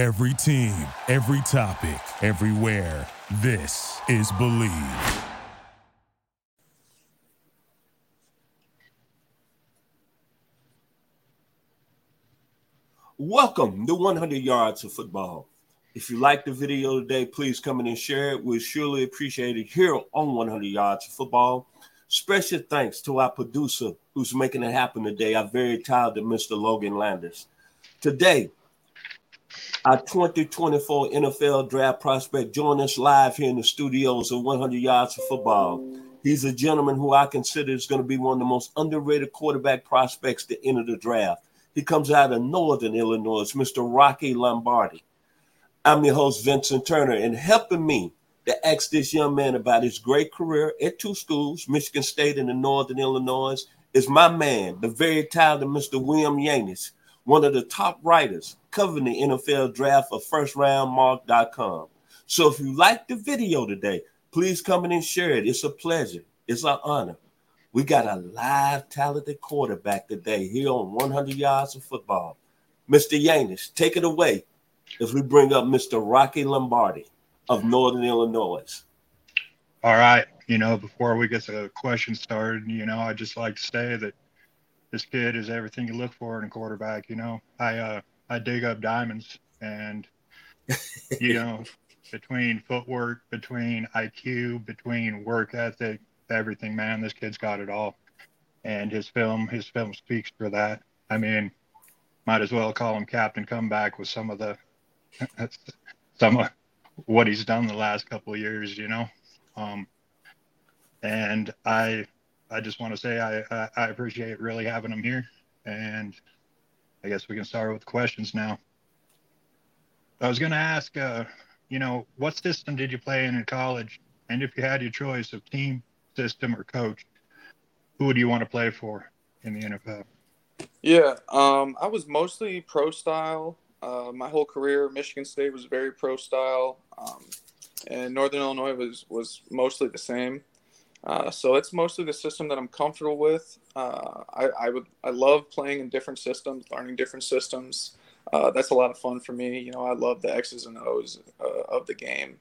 Every team, every topic, everywhere. This is Bleav. Welcome to 100 Yards of Football. If you like the video today, please come in and share it. we surely appreciate it here on 100 Yards of Football. Special thanks to our producer who's making it happen today, our very talented Mr. Logan Landers. Today, our 2024 NFL draft prospect join us live here in the studios of 100 Yards of Football. He's a gentleman who I consider is going to be one of the most underrated quarterback prospects to enter the draft. He comes out of Northern Illinois, Mr. Rocky Lombardi. I'm your host, Vincent Turner, and helping me to ask this young man about his great career at two schools, Michigan State and the Northern Illinois, is my man, the very talented Mr. William Yanish, one of the top writers covering the NFL draft of firstroundmock.com. So if you like the video today, please come in and share it. It's a pleasure. It's an honor. We got a live talented quarterback today here on 100 Yards of Football. Mr. Yanish, take it away as we bring up Mr. Rocky Lombardi of Northern Illinois. All right. You know, before we get the question started, you know, I just like to say that this kid is everything you look for in a quarterback. You know, I uh, I dig up diamonds, and you know, between footwork, between IQ, between work ethic, everything, man, this kid's got it all. And his film, his film speaks for that. I mean, might as well call him Captain Comeback with some of the some of what he's done the last couple of years, you know. Um, and I I just want to say I, I, I appreciate really having him here, and I guess we can start with questions now. I was going to ask, uh, you know, what system did you play in in college, and if you had your choice of team, system, or coach, who would you want to play for in the NFL? Yeah, um, I was mostly pro style. Uh, my whole career, Michigan State was very pro style, um, and Northern Illinois was was mostly the same. Uh, so it's mostly the system that I'm comfortable with. Uh, I, I, would I love playing in different systems, learning different systems. Uh, that's a lot of fun for me. You know, I love the X's and O's uh, of the game.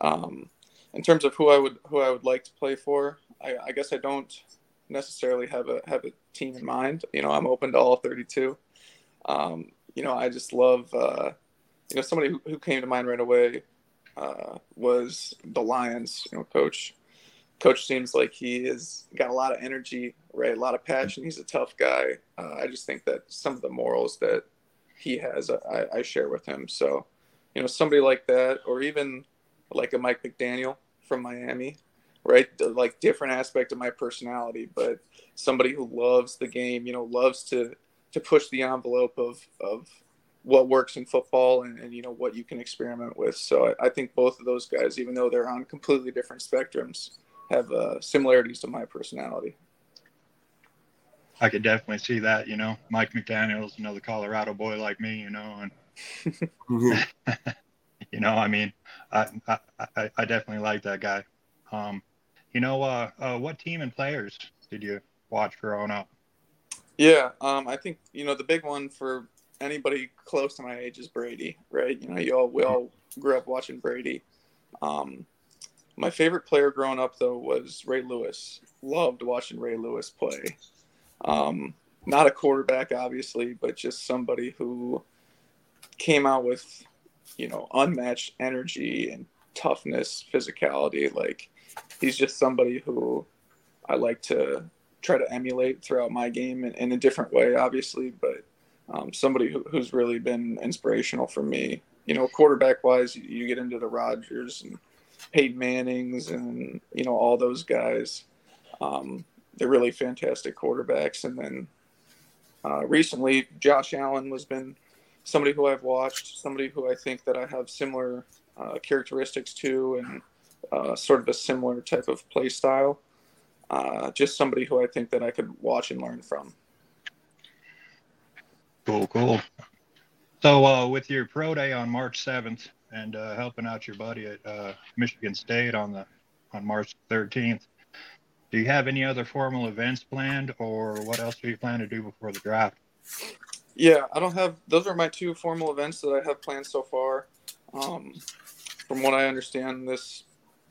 Um, in terms of who I would who I would like to play for, I, I, guess I don't necessarily have a have a team in mind. You know, I'm open to all 32. Um, you know, I just love uh, you know somebody who, who came to mind right away was the Lions. You know, coach coach seems like he has got a lot of energy, right? A lot of passion. He's a tough guy. Uh, I just think that some of the morals that he has, I, I, share with him. So, you know, somebody like that, or even like a Mike McDaniel from Miami, right? Like different aspect of my personality, but somebody who loves the game, you know, loves to to push the envelope of of what works in football and, and you know what you can experiment with. So I, I think both of those guys, even though they're on completely different spectrums, have uh, similarities to my personality. I could definitely see that. You know, Mike McDaniel's another Colorado boy like me. You know, and you know, I mean, I, I I definitely like that guy. Um, you know, uh, uh, what team and players did you watch growing up? Yeah, um, I think you know the big one for anybody close to my age is Brady, right? You know, you all we all grew up watching Brady. Um, my favorite player growing up though was Ray Lewis. Loved watching Ray Lewis play. Um, not a quarterback, obviously, but just somebody who came out with, you know, unmatched energy and toughness, physicality. Like he's just somebody who I like to try to emulate throughout my game in, in a different way, obviously, but um, somebody who, who's really been inspirational for me. You know, quarterback wise, you, you get into the Rodgers and Peyton Manning's and you know all those guys. Um, they're really fantastic quarterbacks. And then uh, recently, Josh Allen has been somebody who I've watched, somebody who I think that I have similar uh, characteristics to, and uh, sort of a similar type of play style. Uh, just somebody who I think that I could watch and learn from. Cool, cool. So, uh, with your pro day on March 7th, and uh, helping out your buddy at uh, Michigan State on the on March 13th. Do you have any other formal events planned, or what else do you plan to do before the draft? Yeah, I don't have. Those are my two formal events that I have planned so far. Um, from what I understand, this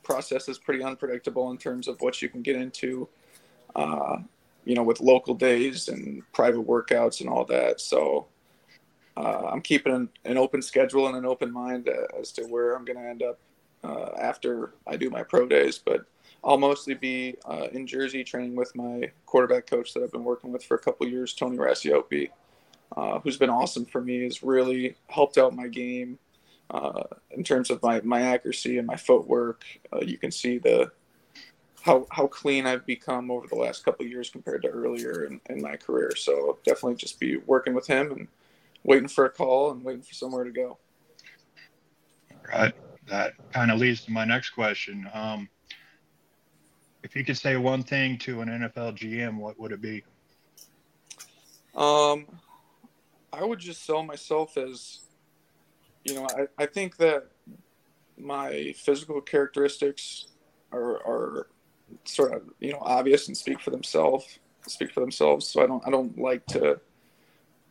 process is pretty unpredictable in terms of what you can get into. Uh, you know, with local days and private workouts and all that. So uh, I'm keeping an, open schedule and an open mind as to where I'm going to end up uh, after I do my pro days. But I'll mostly be uh, in Jersey training with my quarterback coach that I've been working with for a couple years, Tony Racioppi uh, who's been awesome for me, has really helped out my game uh, in terms of my, my accuracy and my footwork. Uh, you can see the how how clean I've become over the last couple years compared to earlier in, in my career. So definitely just be working with him and waiting for a call and waiting for somewhere to go. All right. That kind of leads to my next question. Um, if you could say one thing to an NFL GM, what would it be? Um, I would just sell myself as, you know, I, I think that my physical characteristics are, are sort of, you know, obvious and speak for themselves, speak for themselves. So I don't, I don't like to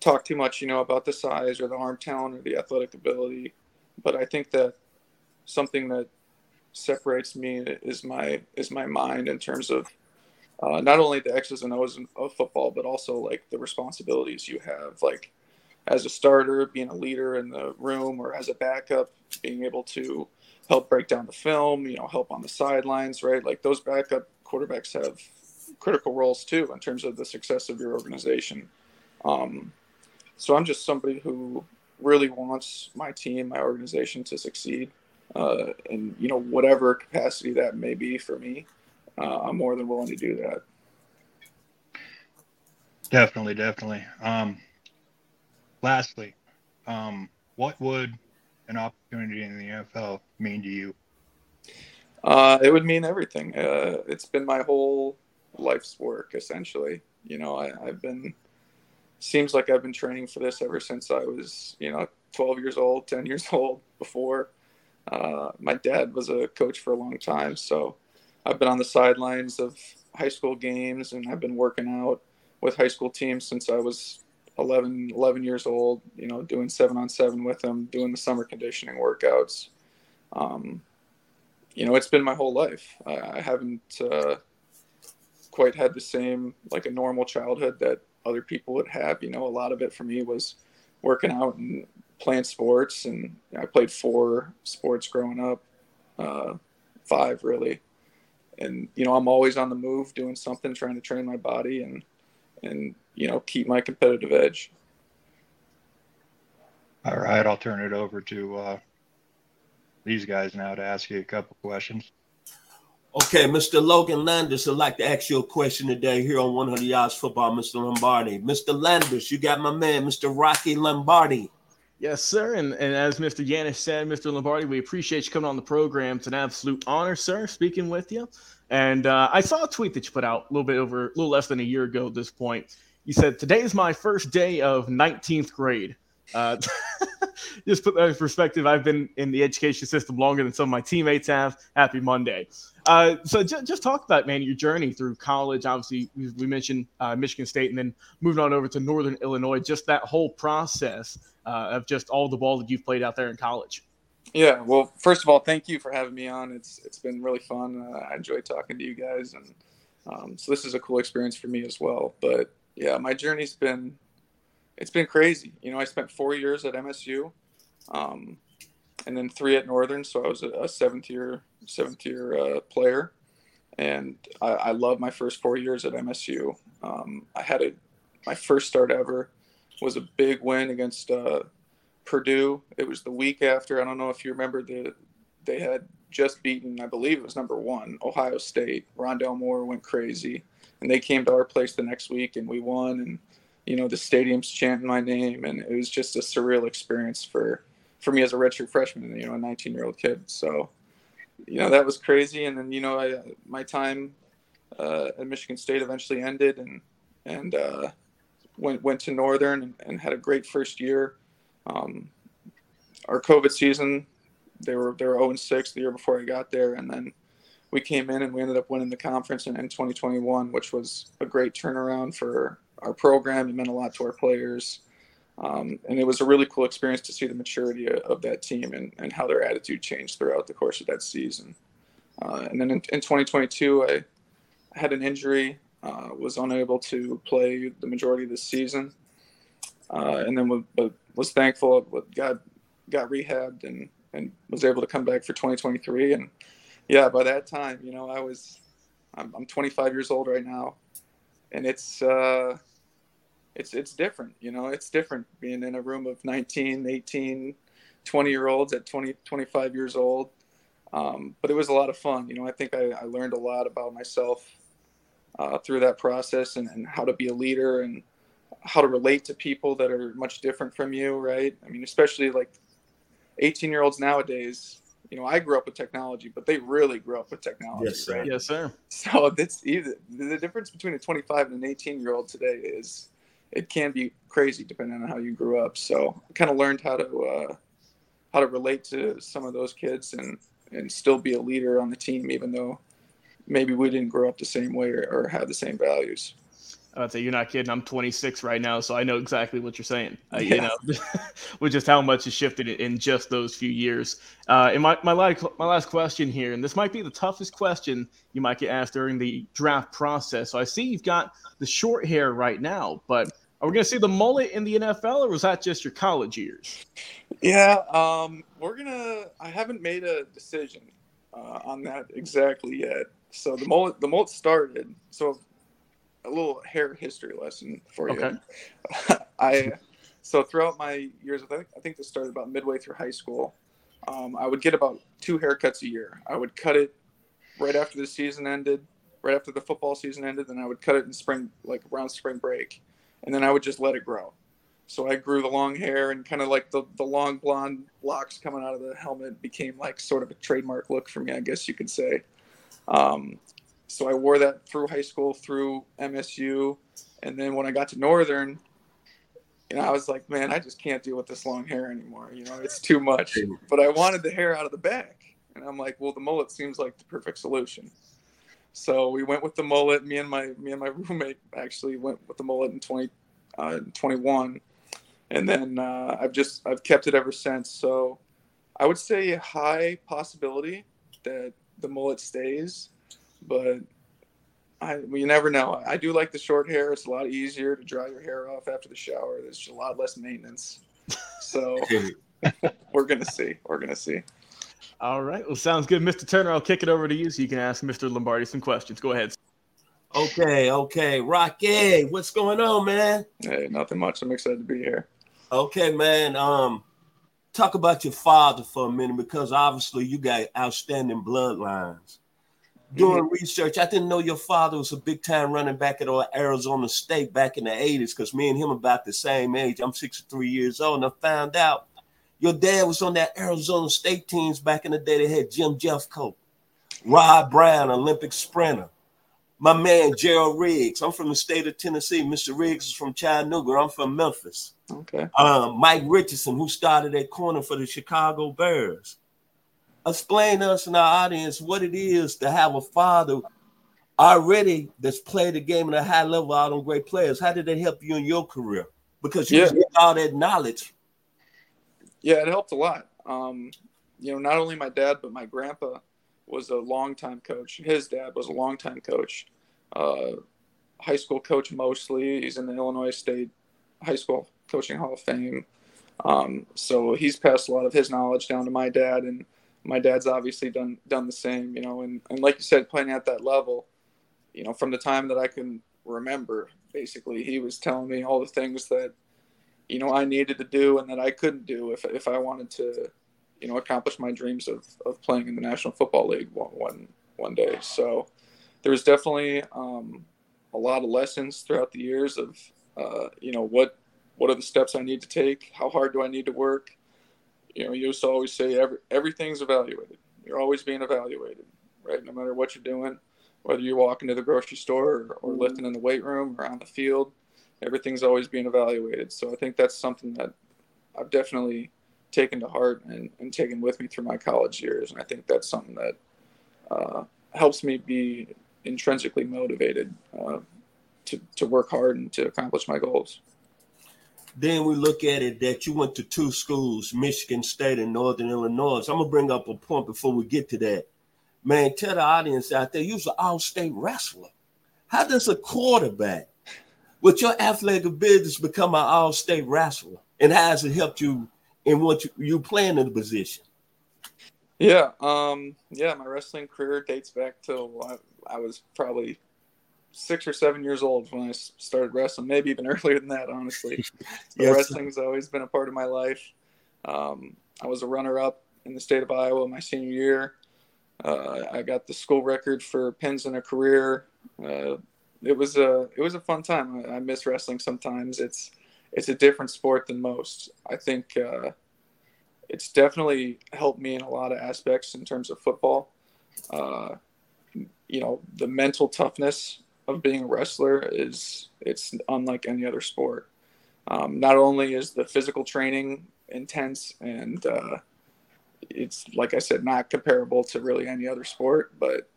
talk too much, you know, about the size or the arm talent or the athletic ability. But I think that something that separates me is my, is my mind in terms of uh, not only the X's and O's of football, but also like the responsibilities you have. Like, as a starter, being a leader in the room, or as a backup, being able to help break down the film, you know, help on the sidelines, right? Like those backup quarterbacks have critical roles too in terms of the success of your organization. Um, so I'm just somebody who really wants my team, my organization to succeed, uh, in you know whatever capacity that may be for me. Uh, I'm more than willing to do that. Definitely, definitely. Um, lastly, um, what would an opportunity in the NFL mean to you? Uh, it would mean everything. Uh, it's been my whole life's work, essentially. You know, I, I've been, seems like I've been training for this ever since I was, you know, 12 years old, 10 years old before. Uh, my dad was a coach for a long time. So I've been on the sidelines of high school games and I've been working out with high school teams since I was 11, 11 years old, you know, doing seven on seven with them, doing the summer conditioning workouts. Um, you know, it's been my whole life. I, I haven't uh, quite had the same, like a normal childhood that other people would have. You know, a lot of it for me was working out and playing sports. And I played four sports growing up, uh, five really. And, you know, I'm always on the move doing something, trying to train my body and, and you know keep my competitive edge. All right, I'll turn it over to uh, these guys now to ask you a couple questions. Okay, Mr. Logan Landers, I'd like to ask you a question today here on 100 Yards Football, Mr. Lombardi. Mr. Landers, you got my man, Mr. Rocky Lombardi. Yes, sir. And, and as Mr. Yanish said, Mr. Lombardi, we appreciate you coming on the program. It's an absolute honor, sir, speaking with you. And uh, I saw a tweet that you put out a little bit over, a little less than a year ago at this point. You said, Today is my first day of 19th grade. Uh, just put that in perspective. I've been in the education system longer than some of my teammates have. Happy Monday. Uh, so just, just talk about, man, your journey through college. Obviously, we, mentioned uh, Michigan State and then moving on over to Northern Illinois, just that whole process uh, of just all the ball that you've played out there in college. Yeah, well, first of all, thank you for having me on. It's it's been really fun. Uh, I enjoy talking to you guys, and um, so this is a cool experience for me as well. But yeah, my journey's been it's been crazy. You know, I spent four years at MSU, um, and then three at Northern, so I was a, a seventh year seventh year uh, player, and I, I love my first four years at MSU. Um, I had a my first start ever was a big win against uh, Purdue. It was the week after. I don't know if you remember the they had just beaten, I believe it was number one, Ohio State. Rondale Moore went crazy, and they came to our place the next week, and we won. And you know the stadium's chanting my name, and it was just a surreal experience for for me as a redshirt freshman, you know, a 19 year old kid. So you know that was crazy. And then you know I, my time uh, at Michigan State eventually ended, and and uh, went went to Northern and, and had a great first year. Um, our COVID season, they were they were 0 6 the year before I got there, and then we came in and we ended up winning the conference in, in 2021, which was a great turnaround for our program. It meant a lot to our players. Um, and it was a really cool experience to see the maturity of that team and, and how their attitude changed throughout the course of that season. Uh, and then in, in, 2022, I had an injury, uh, was unable to play the majority of the season, uh, and then was, was thankful, got got rehabbed and and was able to come back for 2023. And yeah, by that time, you know, I was I'm, I'm 25 years old right now, and it's uh, it's it's different. You know, it's different being in a room of 19, 18, 20 year olds at 20, 25 years old. Um, but it was a lot of fun. You know, I think I, I learned a lot about myself uh, through that process and, and how to be a leader and how to relate to people that are much different from you, right? I mean, especially like 18 year olds nowadays, you know, I grew up with technology, but they really grew up with technology. Yes, sir. Right? Yes, sir. So it's either the difference between a 25 and an 18 year old today is it can be crazy depending on how you grew up. So I kind of learned how to uh, how to relate to some of those kids and and still be a leader on the team, even though maybe we didn't grow up the same way or, or have the same values. I'd say you're not kidding. I'm 26 right now, so I know exactly what you're saying. Uh, yeah. You know, with just how much has shifted in just those few years. Uh, and my my last, my last question here, and this might be the toughest question you might get asked during the draft process. So I see you've got the short hair right now, but are we going to see the mullet in the NFL, or was that just your college years? Yeah, um, we're gonna. I haven't made a decision uh, on that exactly yet. So the mullet, the mullet started. So a little hair history lesson for you. Okay. I so throughout my years, I think I think this started about midway through high school. Um, I would get about two haircuts a year. I would cut it right after the season ended, right after the football season ended, then I would cut it in spring, like around spring break and then I would just let it grow. So I grew the long hair and kind of like the, the long blonde locks coming out of the helmet became like sort of a trademark look for me, I guess you could say. Um, so I wore that through high school, through MSU, and then when I got to Northern, you know, I was like, man, I just can't deal with this long hair anymore. You know, it's too much. But I wanted the hair out of the back, and I'm like, well, the mullet seems like the perfect solution. So we went with the mullet. Me and my me and my roommate actually went with the mullet in 20, uh, 21, and then uh, I've just I've kept it ever since. So I would say a high possibility that the mullet stays, but I well, you never know. I do like the short hair. It's a lot easier to dry your hair off after the shower. There's a lot less maintenance. So we're gonna see. We're gonna see. All right. Well, sounds good. Mr. Turner, I'll kick it over to you so you can ask Mr. Lombardi some questions. Go ahead. Okay, okay. Rocky, what's going on, man? Hey, nothing much. I'm excited to be here. Okay, man. Um, talk about your father for a minute because obviously you got outstanding bloodlines. Doing mm-hmm. research, I didn't know your father was a big time running back at Arizona State back in the 80s because me and him about the same age. I'm 63 years old, and I found out your dad was on that Arizona State teams back in the day. They had Jim Jeffcoat, Ron Brown, Olympic sprinter. My man Gerald Riggs. I'm from the state of Tennessee. Mr. Riggs is from Chattanooga. I'm from Memphis. Okay. Um, Mike Richardson, who started at corner for the Chicago Bears. Explain to us and our audience what it is to have a father already that's played the game at a high level out on great players. How did that help you in your career? Because you yeah. get all that knowledge yeah, it helped a lot. Um, you know, not only my dad, but my grandpa was a longtime coach. His dad was a longtime coach, uh, high school coach mostly. He's in the Illinois State High School Coaching Hall of Fame. Um, so he's passed a lot of his knowledge down to my dad, and my dad's obviously done done the same. You know, and and like you said, playing at that level, you know, from the time that I can remember, basically, he was telling me all the things that you know I needed to do and that I couldn't do if if I wanted to, you know, accomplish my dreams of of playing in the National Football League one one, one day. So there was definitely um, a lot of lessons throughout the years of uh, you know what what are the steps I need to take, how hard do I need to work. You know, you used to always say every, everything's evaluated. You're always being evaluated, right? No matter what you're doing, whether you're walking to the grocery store or, or lifting in the weight room or on the field everything's always being evaluated. So I think that's something that I've definitely taken to heart and, and taken with me through my college years. And I think that's something that uh, helps me be intrinsically motivated uh, to, to work hard and to accomplish my goals. then we look at it that you went to two schools, Michigan State and Northern Illinois. So I'm gonna bring up a point before we get to that. Man, tell the audience out there, you're an all-state wrestler. How does a quarterback with your athletic abilities become an all-state wrestler? And how has it helped you in what you, you playing in the position? Yeah, um, yeah, my wrestling career dates back till I, I was probably six or seven years old when I started wrestling, maybe even earlier than that, honestly. Yes. Wrestling's always been a part of my life. Um, I was a runner up in the state of Iowa my senior year. Uh, I got the school record for pins in a career. Uh, it was a it was a fun time. I, I, miss wrestling sometimes. It's it's a different sport than most. I think uh, it's definitely helped me in a lot of aspects in terms of football. Uh, you know, the mental toughness of being a wrestler is it's unlike any other sport. Um, not only is the physical training intense and uh, it's like I said, not comparable to really any other sport, but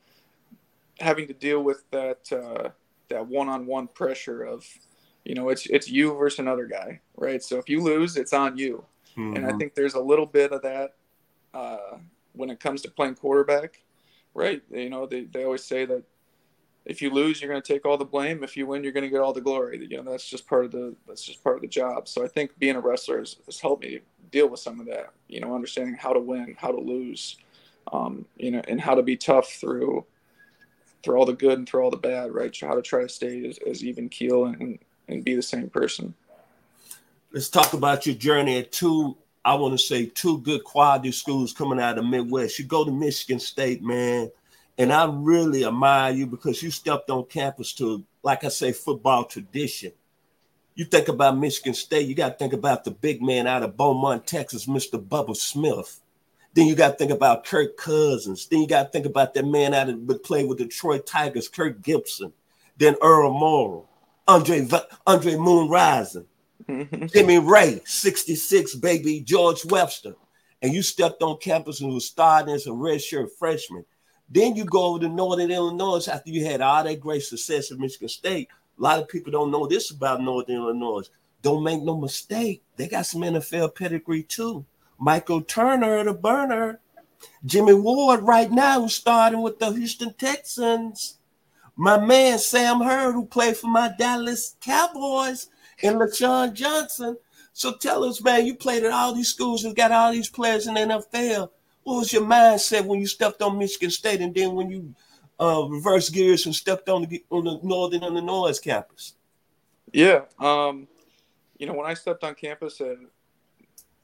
having to deal with that uh, that one-on-one pressure of you know it's it's you versus another guy, right? So if you lose, it's on you, mm-hmm. and I mm-hmm. think there's a little bit of that uh, when it comes to playing quarterback, right? You know, they, they always say that if you lose, you're going to take all the blame. If you win, you're going to get all the glory. You know, that's just part of the that's just part of the job. So I think being a wrestler has, has helped me deal with some of that. You know, understanding how to win, how to lose, um, you know, and how to be tough through through all the good and through all the bad. Right? How to try to stay as, as even keel and and be the same person. Let's talk about your journey at two. I want to say two good quality schools coming out of the Midwest. You go to Michigan State, man and I really admire you because you stepped on campus to, like I say, football tradition. You think about Michigan State, you got to think about the big man out of Beaumont, Texas, Mr. Bubba Smith. Then you got to think about Kirk Cousins. Then you got to think about that man out of but play with Detroit Tigers, Kirk Gibson. Then Earl Morrall, Andre Andre Moon Rison, Jimmy Raye, 66, baby, George Webster. And you stepped on campus and was starting as a redshirt freshman. Then you go over to Northern Illinois after you had all that great success at Michigan State. A lot of people don't know this about Northern Illinois. Don't make no mistake, they got some NFL pedigree too. Michael Turner, the burner. Jimmy Ward, right now, who's starting with the Houston Texans. My man Sam Hurd, who played for my Dallas Cowboys, and LeShon Johnson. So tell us, man, you played at all these schools and got all these players in the NFL. What was your mindset when you stepped on Michigan State, and then when you uh, reversed gears and stepped on the on the Northern Illinois campus? Yeah, um, you know, when I stepped on campus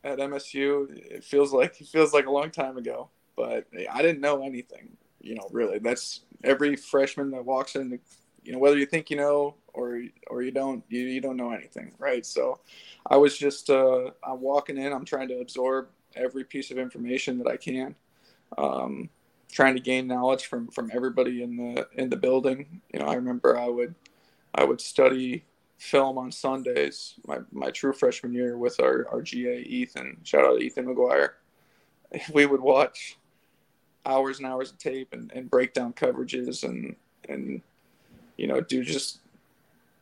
at MSU, it feels like it feels like a long time ago, but I didn't know anything. You know, really, that's every freshman that walks in. You know, whether you think you know or or you don't, you, you don't know anything, right? So, I was just uh, I'm walking in. I'm trying to absorb every piece of information that I can. Um, trying to gain knowledge from from everybody in the in the building. You know, I remember I would I would study film on Sundays my, my true freshman year with our, our GA Ethan. Shout out to Ethan McGuire. We would watch hours and hours of tape and, and break down coverages and and you know do just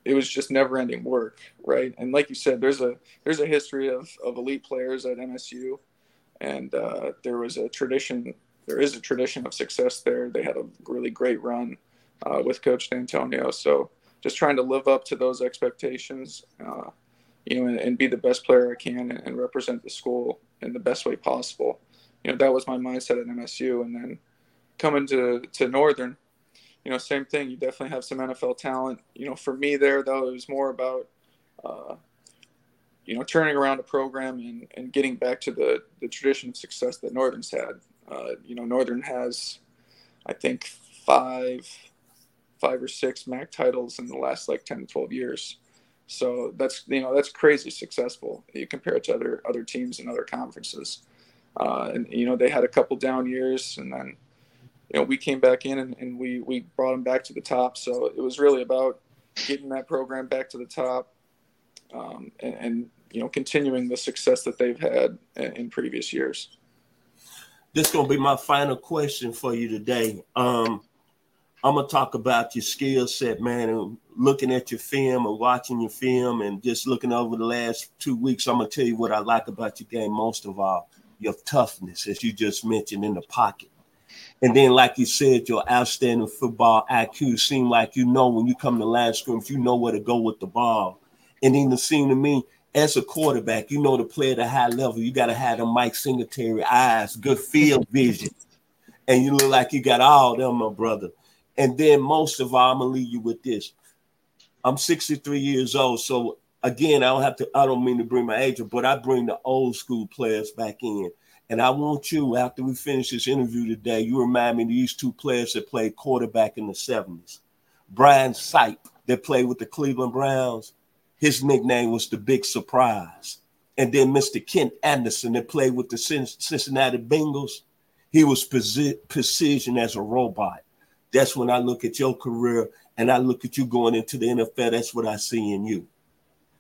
it was just never ending work right and like you said there's a there's a history of, of elite players at msu and uh, there was a tradition. There is a tradition of success there. They had a really great run uh, with Coach D'Antonio. So just trying to live up to those expectations, uh, you know, and, and, be the best player I can and, and, represent the school in the best way possible. You know, that was my mindset at MSU, and then coming to to Northern, you know, same thing. You definitely have some NFL talent. You know, for me there though, it was more about uh, you know, turning around a program and, and getting back to the, the tradition of success that Northern's had. Uh, you know, Northern has, I think, five, five or six MAC titles in the last like 10 to 12 years. So that's, you know, that's crazy successful. You compare it to other, other teams in other conferences. Uh, and, you know, they had a couple down years and then, you know, we came back in and, and we, we brought them back to the top. So it was really about getting that program back to the top, um, and, and, you know continuing the success that they've had in, in previous years. This is gonna be my final question for you today. Um, I'm gonna talk about your skill set, man, and looking at your film and watching your film and just looking over the last two weeks, I'm gonna tell you what I like about your game most of all: your toughness, as you just mentioned in the pocket. And then, like you said, your outstanding football IQ seem like you know when you come to line scrimmage, you know where to go with the ball. And then it seemed to me, as a quarterback, you know to play at a high level, you got to have the Mike Singletary eyes, good field vision. And you look like you got all them, my brother. And then most of all, I'm gonna leave you with this. I'm 63 years old, so again, I don't have to. I don't mean to bring my age up, but I bring the old school players back in. And I want you, after we finish this interview today, you remind me of these two players that played quarterback in the 70s. Brian Sipe, that played with the Cleveland Browns, his nickname was the Big Surprise. And then Mr. Ken Anderson, that played with the Cincinnati Bengals, he was precision as a robot. That's when I look at your career and I look at you going into the NFL. That's what I see in you.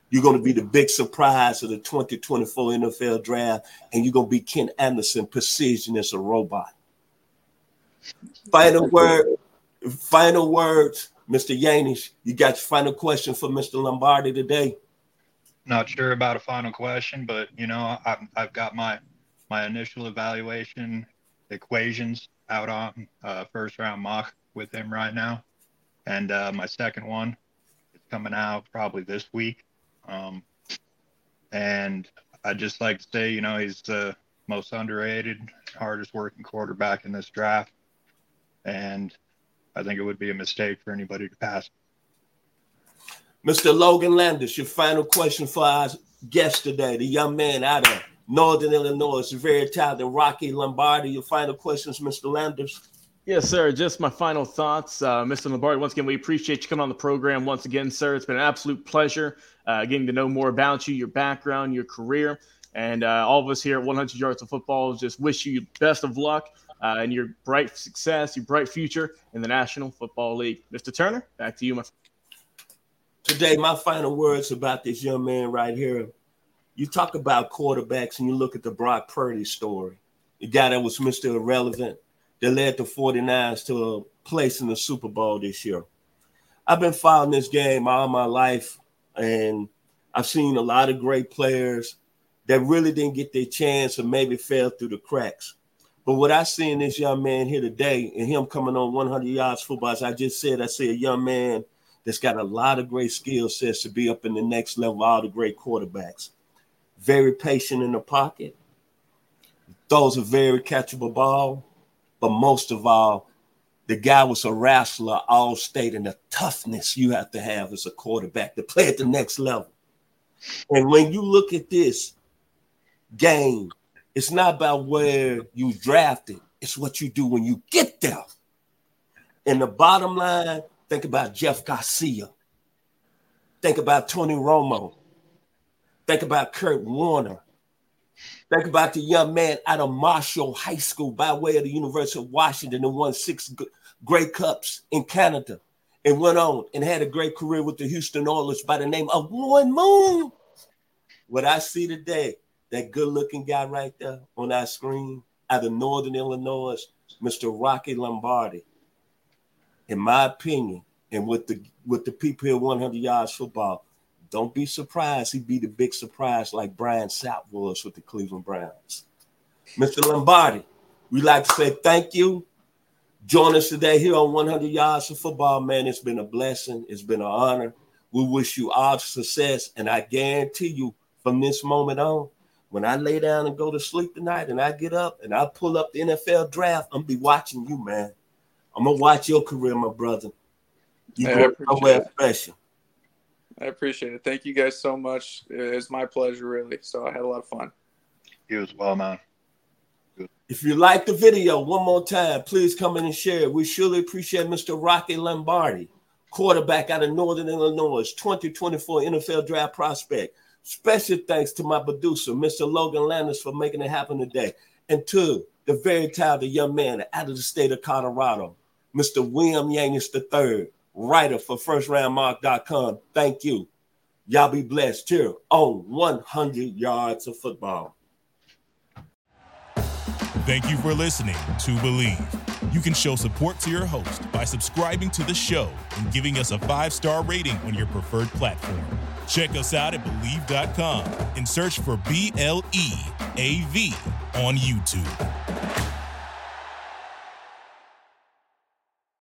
You're going to be the big surprise of the 2024 NFL draft, and you're going to be Ken Anderson, precision as a robot. Final word, final words, Mr. Yanish. You got your final question for Mr. Lombardi today? Not sure about a final question, but you know, I've, I've got my my initial evaluation equations out on uh, first round mock with him right now, and uh, my second one is coming out probably this week. Um, and I just like to say, you know, he's the most underrated, hardest working quarterback in this draft. And I think it would be a mistake for anybody to pass. Mr. Logan Landers, your final question for our guest today, the young man out of Northern Illinois, very talented Rocky Lombardi. Your final questions, Mr. Landers. Yes, sir. Just my final thoughts. Uh, Mr. Lombardi, once again, we appreciate you coming on the program once again, sir. It's been an absolute pleasure uh, getting to know more about you, your background, your career. And uh, all of us here at 100 Yards of Football just wish you best of luck uh, and your bright success, your bright future in the National Football League. Mr. Turner, back to you, my friend. Today, my final words about this young man right here. You talk about quarterbacks and you look at the Brock Purdy story, the guy that was Mr. Irrelevant – that led the 49ers to a place in the Super Bowl this year. I've been following this game all my life, and I've seen a lot of great players that really didn't get their chance or maybe fell through the cracks. But what I see in this young man here today, and him coming on 100 yards football, as I just said, I see a young man that's got a lot of great skill sets to be up in the next level, all the great quarterbacks. Very patient in the pocket, throws a very catchable ball, but most of all, the guy was a wrestler, all state, and the toughness you have to have as a quarterback to play at the next level. And when you look at this game, it's not about where you drafted, it's what you do when you get there. And the bottom line, think about Jeff Garcia. Think about Tony Romo. Think about Kurt Warner. Think about the young man out of Marshall High School by way of the University of Washington and won six Grey Cups in Canada and went on and had a great career with the Houston Oilers by the name of Warren Moon. What I see today, that good looking guy right there on our screen out of Northern Illinois, Mr. Rocky Lombardi. In my opinion, and with the with the people here 100 yards football, don't be surprised. He'd be the big surprise like Brian Sipe was with the Cleveland Browns. Mr. Lombardi, we'd like to say thank you. Join us today here on 100 Yards of Football, man. It's been a blessing. It's been an honor. We wish you all success. And I guarantee you from this moment on, when I lay down and go to sleep tonight and I get up and I pull up the NFL draft, I'm be watching you, man. I'm gonna watch your career, my brother. You hey, go somewhere special. I appreciate it. Thank you guys so much. It's my pleasure, really. So I had a lot of fun. You as well, man. If you like the video, one more time, please come in and share it. We surely appreciate Mr. Rocky Lombardi, quarterback out of Northern Illinois, 2024 NFL draft prospect. Special thanks to my producer, Mr. Logan Landers, for making it happen today. And to the very talented young man out of the state of Colorado, Mr. William Yanish III writer for firstroundmock.com. Thank you. Y'all be blessed here on 100 Yards of Football. Thank you for listening to Bleav. You can show support to your host by subscribing to the show and giving us a five star rating on your preferred platform. Check us out at Bleav.com and search for B L E A V on YouTube.